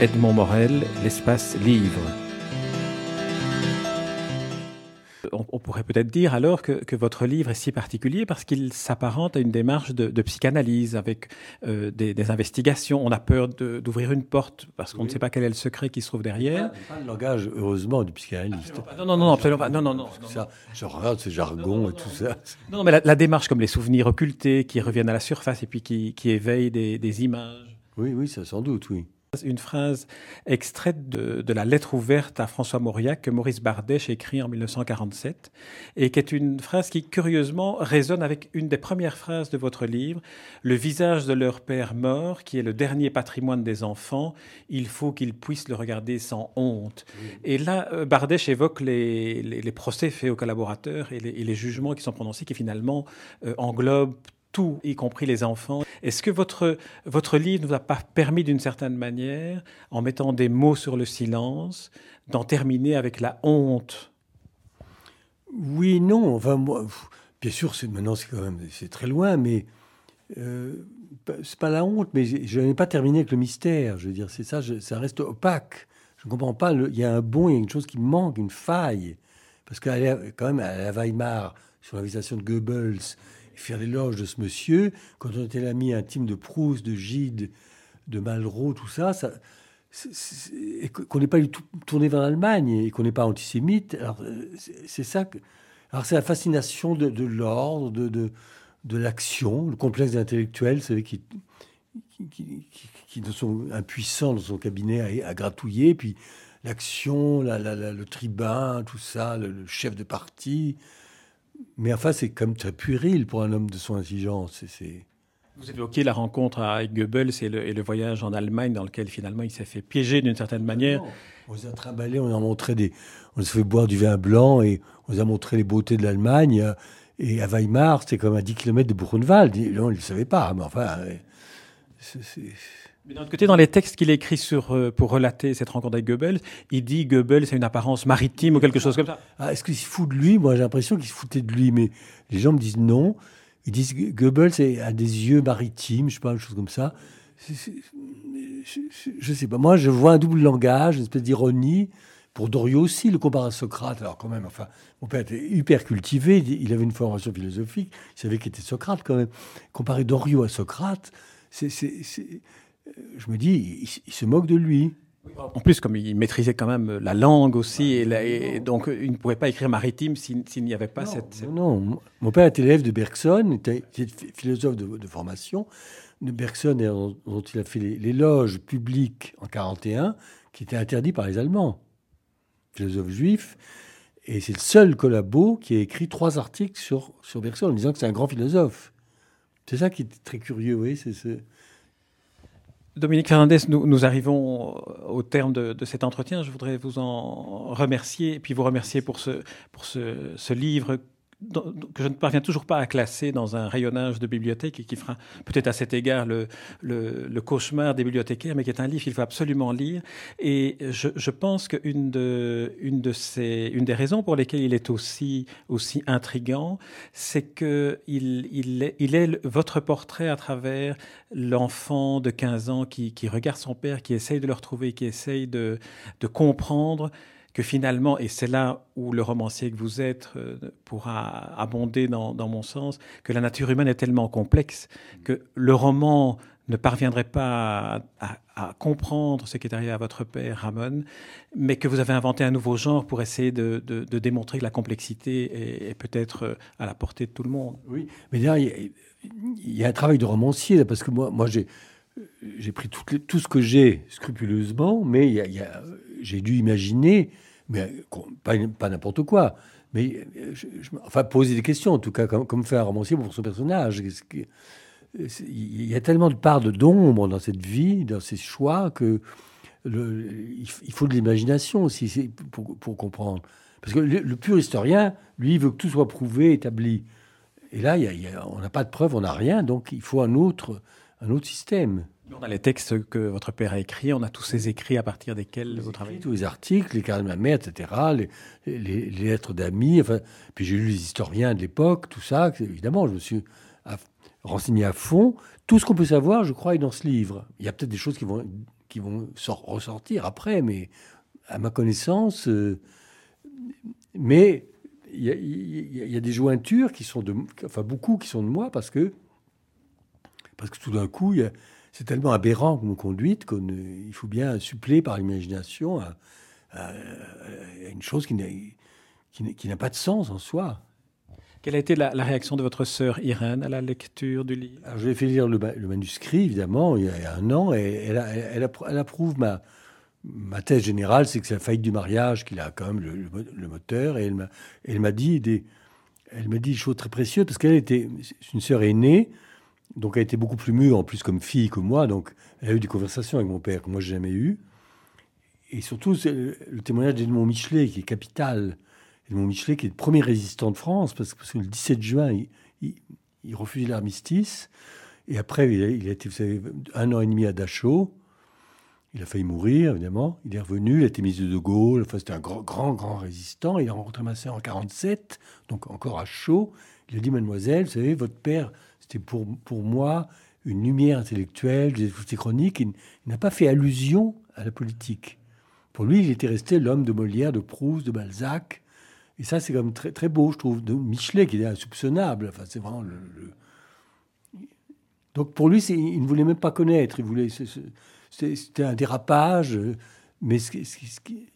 Edmond Morel, l'espace livre. On, pourrait peut-être dire alors que, votre livre est si particulier parce qu'il s'apparente à une démarche de, psychanalyse avec euh, des, investigations. On a peur d'ouvrir une porte parce qu'on ne sait pas quel est le secret qui se trouve derrière. Pas, pas le langage, heureusement, du psychanalyste. Non, non, non, absolument pas. Non, non, non. Ça, je regarde ce jargon et tout ça. Non, mais la, démarche comme les souvenirs occultés qui reviennent à la surface et puis qui, qui éveillent des, des images. Oui, oui, ça sans doute, oui. Une phrase extraite de, la lettre ouverte à François Mauriac que Maurice Bardèche écrit en 1947 et qui est une phrase qui curieusement résonne avec une des premières phrases de votre livre, le visage de leur père mort qui est le dernier patrimoine des enfants, il faut qu'ils puissent le regarder sans honte. Et là, euh, Bardèche évoque les, procès faits aux collaborateurs et les, jugements qui sont prononcés qui finalement euh, englobent y compris les enfants. Est-ce que votre, votre livre ne vous a pas permis d'une certaine manière, en mettant des mots sur le silence, d'en terminer avec la honte? Oui, non. Bien sûr, maintenant, c'est quand même c'est très loin, mais euh, c'est pas la honte, mais je n'ai pas terminé avec le mystère. Je veux dire, c'est ça, ça reste opaque. Je ne comprends pas. Il y a un bon, il y a une chose qui manque, une faille. Parce qu'elle est quand même à la Weimar, sur l'invitation de Goebbels, faire l'éloge de ce monsieur, quand on était l'ami intime de Proust, de Gide, de Malraux, tout ça, qu'on n'est pas du tout tourné vers l'Allemagne et qu'on n'est pas antisémite. Alors, c'est ça. Alors, c'est la fascination de, l'ordre, de, de, l'action, le complexe intellectuel, c'est qui, qui, qui, sont impuissants dans son cabinet à, gratouiller, puis l'action, la, le tribun, tout ça, le chef de parti, mais enfin, c'est comme très puéril pour un homme de son intelligence. C'est... Vous évoquez la rencontre avec Goebbels et le, et le, voyage en Allemagne dans lequel finalement il s'est fait piéger d'une certaine manière. On les a trimballés, on a montré des, on les a fait boire du vin blanc et on les a montré les beautés de l'Allemagne. Et à Weimar, c'était comme à 10 km de Buchenwald. On ne le savait pas, mais enfin, mais d'un autre côté, dans les textes qu'il écrit sur, euh, pour relater cette rencontre avec Goebbels, il dit Goebbels a une apparence maritime ou quelque chose comme ça. Ah, est-ce qu'il se fout de lui? Moi, j'ai l'impression qu'il se foutait de lui, mais les gens me disent non. Ils disent Goebbels a des yeux maritimes, je sais pas, une chose comme ça. je, ne sais pas. Moi, je vois un double langage, une espèce d'ironie. Pour Doriot aussi, le compare à Socrate. Alors quand même, enfin, mon père était hyper cultivé, il avait une formation philosophique, il savait qu'il était Socrate quand même. Comparer Doriot à Socrate, c'est je me dis, il, se moque de lui. En plus, comme il maîtrisait quand même la langue aussi, et, donc il ne pouvait pas écrire maritime s'il n'y avait pas cette, Non, mon père était élève de Bergson, était, philosophe de, formation, de Bergson dont il a fait l'éloge public en 41, qui était interdit par les Allemands, philosophe juif. Et c'est le seul collabo qui a écrit trois articles sur, sur Bergson en disant que c'est un grand philosophe. C'est ça qui est très curieux, oui. Dominique Fernandez, nous, arrivons au terme de, cet entretien. Je voudrais vous en remercier et puis vous remercier pour ce livre que je ne parviens toujours pas à classer dans un rayonnage de bibliothèque et qui fera peut-être à cet égard le, le, cauchemar des bibliothécaires, mais qui est un livre qu'il faut absolument lire. Et je, je pense qu'une de, une de ces, une des raisons pour lesquelles il est aussi, aussi intrigant, c'est que il, il, est, il est votre portrait à travers l'enfant de 15 ans qui, qui regarde son père, qui essaye de le retrouver, qui essaye de, de comprendre que finalement, et c'est là où le romancier que vous êtes euh, pourra abonder dans, mon sens, que la nature humaine est tellement complexe que le roman ne parviendrait pas à, comprendre ce qui est arrivé à votre père, Ramon, mais que vous avez inventé un nouveau genre pour essayer de, démontrer que la complexité est, peut-être euh, à la portée de tout le monde. Oui, mais derrière, il y, a un travail de romancier, parce que moi, j'ai pris tout, ce que j'ai scrupuleusement, mais j'ai dû imaginer, mais pas, pas n'importe quoi, mais enfin poser des questions, en tout cas, comme, comme faire un romancier pour son personnage. Il y a tellement de parts d'ombre dans cette vie, dans ces choix, que le, il faut de l'imagination aussi pour, pour, comprendre. Parce que le, pur historien, lui, veut que tout soit prouvé, établi. Et là, il on n'a pas de preuves, on n'a rien, donc il faut un autre, un autre système. On a les textes que votre père a écrits, on a tous ces écrits à partir desquels vous travaillez. Tous les articles, les carnets de ma mère, etc., les, les, lettres d'amis, enfin, puis j'ai lu les historiens de l'époque, tout ça, évidemment, je me suis renseigné à fond. Tout ce qu'on peut savoir, je crois, est dans ce livre. Il y a peut-être des choses qui vont qui vont ressortir après, mais à ma connaissance. euh, mais il y, y a des jointures qui sont de, enfin beaucoup qui sont de moi parce que parce que tout d'un coup, c'est tellement aberrant comme conduite qu'il faut bien suppléer par l'imagination à, à- à une chose qui n'a qui n'a- qui n'a pas de sens en soi. Quelle a été la, la réaction de votre sœur Irène à la lecture du livre? Alors, je lui ai fait lire le, ma- le manuscrit, évidemment, il y a un an, et elle, approuve ma, ma thèse générale, c'est que c'est la faillite du mariage qui a quand même le, le mo- le moteur. Et elle m'a, elle m'a dit des, elle m'a dit des choses très précieuses parce qu'elle était une sœur aînée, donc elle était beaucoup plus mûre en plus comme fille que moi, donc elle a eu des conversations avec mon père que moi j'ai jamais eu. Et surtout le, témoignage d'Edmond Michelet qui est capital. Edmond Michelet qui est le premier résistant de France parce, que- parce que le 17 juin il, refuse l'armistice et après il a, il a été vous savez, un an et demi à Dachau. Il a failli mourir, évidemment. Il est revenu, il a été ministre de De Gaulle. Enfin, c'était un grand, grand, grand résistant. Il a rencontré ma sœur en 47, donc encore à chaud. Il a dit, mademoiselle, vous savez, votre père, c'était pour, pour moi une lumière intellectuelle, j'ai écouté chroniques. Il, n'a pas fait allusion à la politique. Pour lui, il était resté l'homme de Molière, de Proust, de Balzac. Et ça, c'est même très, très beau, je trouve. De Michelet, qui est insoupçonnable. Enfin, c'est vraiment le- donc pour lui, il ne voulait même pas connaître. Il voulait, c'était un dérapage, mais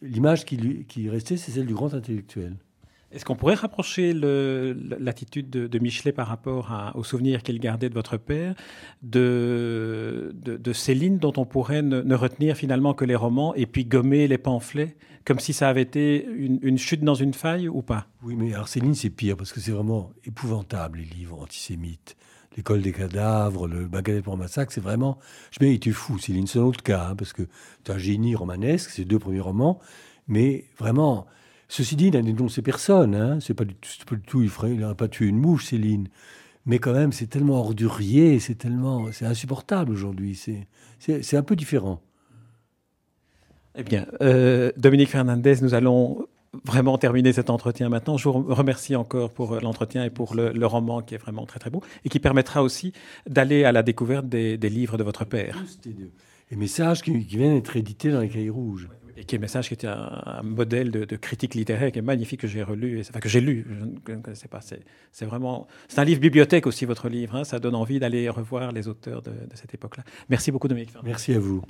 l'image qui, lui- qui restait, c'est celle du grand intellectuel. Est-ce qu'on pourrait rapprocher l'attitude de, Michelet par rapport à- aux souvenirs qu'il gardait de votre père, de, de, dont on pourrait ne, retenir finalement que les romans et puis gommer les pamphlets, comme si ça avait été une, chute dans une faille ou pas? Oui, mais alors Céline, c'est pire, parce que c'est vraiment épouvantable, les livres antisémites. L'école des cadavres, le baguette pour massacre, c'est vraiment... Je me dis, tu fou, Céline, c'est un autre cas, hein, parce que tu un génie romanesque, c'est deux premiers romans, mais vraiment... Ceci dit, il n'a dénoncé personne, hein, c'est pas, du tout- c'est pas du tout, il n'aurait pas tué une mouche, Céline. Mais quand même, c'est tellement ordurier, c'est tellement... C'est insupportable aujourd'hui, c'est, un peu différent. Eh bien, euh, Dominique Fernandez, nous allons vraiment terminer cet entretien maintenant. Je vous remercie encore pour euh, l'entretien et pour le, le roman qui est vraiment très très beau et qui permettra aussi d'aller à la découverte des, des livres de votre père. Et messages qui, qui viennent d'être édités dans les cahiers rouges. Et qui est un message qui était un, modèle de, critique littéraire qui est magnifique que j'ai relu, et, que j'ai lu, je ne, connaissais pas. C'est vraiment, c'est un livre bibliothèque aussi votre livre. hein. ça donne envie d'aller revoir les auteurs de, de cette époque-là. Merci beaucoup Dominique. Merci à vous.